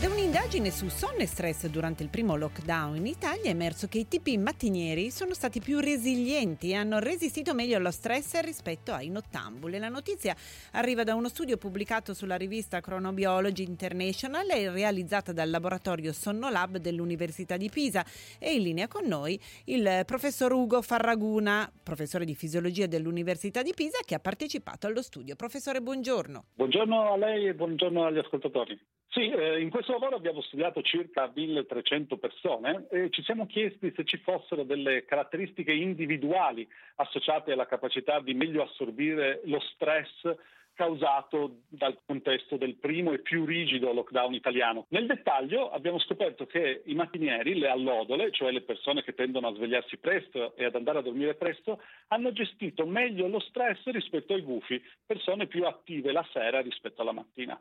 Da un'indagine su sonno e stress durante il primo lockdown in Italia è emerso che i tipi mattinieri sono stati più resilienti e hanno resistito meglio allo stress rispetto ai nottambuli. La notizia arriva da uno studio pubblicato sulla rivista Chronobiology International e realizzata dal laboratorio Sonnolab dell'Università di Pisa. E in linea con noi il professor Ugo Farraguna, professore di fisiologia dell'Università di Pisa, che ha partecipato allo studio. Professore, buongiorno. Buongiorno a lei e buongiorno agli ascoltatori. Sì, eh, in questo lavoro abbiamo studiato circa 1300 persone e ci siamo chiesti se ci fossero delle caratteristiche individuali associate alla capacità di meglio assorbire lo stress causato dal contesto del primo e più rigido lockdown italiano. Nel dettaglio abbiamo scoperto che i mattinieri, le allodole, cioè le persone che tendono a svegliarsi presto e ad andare a dormire presto, hanno gestito meglio lo stress rispetto ai gufi, persone più attive la sera rispetto alla mattina.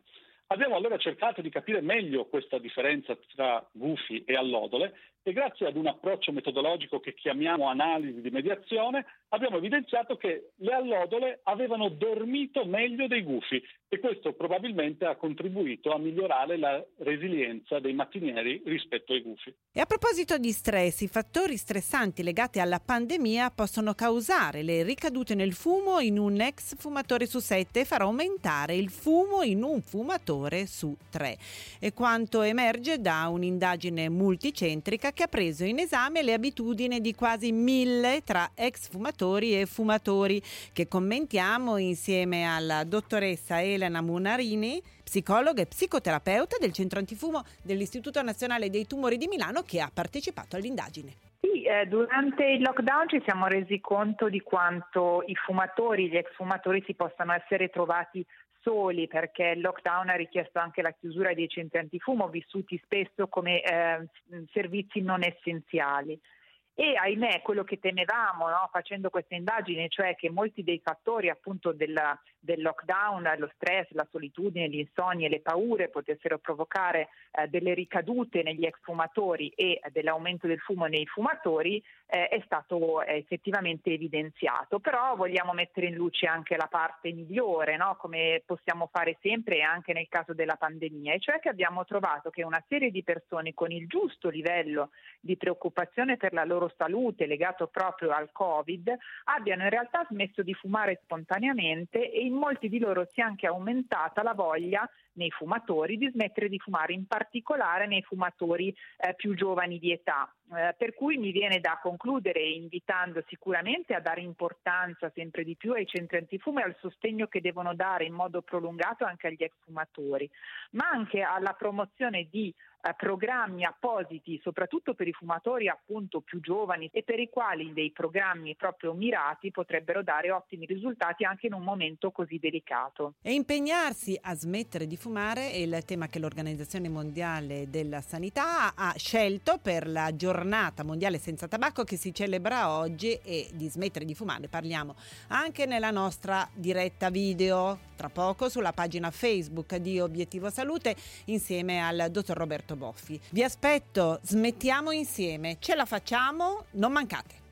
Abbiamo allora cercato di capire meglio questa differenza tra gufi e allodole e grazie ad un approccio metodologico che chiamiamo analisi di mediazione abbiamo evidenziato che le allodole avevano dormito meglio dei gufi e questo probabilmente ha contribuito a migliorare la resilienza dei mattinieri rispetto ai gufi. E a proposito di stress, i fattori stressanti legati alla pandemia possono causare le ricadute nel fumo in un ex fumatore su sette e far aumentare il fumo in un fumatore su tre. È quanto emerge da un'indagine multicentrica che ha preso in esame le abitudini di quasi mille tra ex fumatori e fumatori che commentiamo insieme alla dottoressa Elena Munarini, psicologa e psicoterapeuta del centro antifumo dell'Istituto Nazionale dei Tumori di Milano che ha partecipato all'indagine. Eh, durante il lockdown ci siamo resi conto di quanto i fumatori, gli ex fumatori si possano essere trovati soli perché il lockdown ha richiesto anche la chiusura dei centri antifumo vissuti spesso come eh, servizi non essenziali. E ahimè, quello che temevamo no, facendo queste indagini, cioè che molti dei fattori appunto della, del lockdown, lo stress, la solitudine, gli insonni e le paure potessero provocare eh, delle ricadute negli ex fumatori e dell'aumento del fumo nei fumatori, eh, è stato effettivamente evidenziato. Però vogliamo mettere in luce anche la parte migliore, no, come possiamo fare sempre anche nel caso della pandemia, e cioè che abbiamo trovato che una serie di persone con il giusto livello di preoccupazione per la loro salute legato proprio al Covid abbiano in realtà smesso di fumare spontaneamente e in molti di loro si è anche aumentata la voglia nei fumatori di smettere di fumare, in particolare nei fumatori eh, più giovani di età. Eh, per cui mi viene da concludere invitando sicuramente a dare importanza sempre di più ai centri antifumo e al sostegno che devono dare in modo prolungato anche agli ex fumatori, ma anche alla promozione di eh, programmi appositi soprattutto per i fumatori appunto più giovani e per i quali dei programmi proprio mirati potrebbero dare ottimi risultati anche in un momento così delicato. E impegnarsi a smettere di fumare è il tema che l'Organizzazione Mondiale della Sanità ha scelto per la giornata mondiale senza tabacco che si celebra oggi e di smettere di fumare parliamo anche nella nostra diretta video tra poco sulla pagina Facebook di Obiettivo Salute insieme al dottor Roberto Boffi. Vi aspetto, smettiamo insieme, ce la facciamo, non mancate.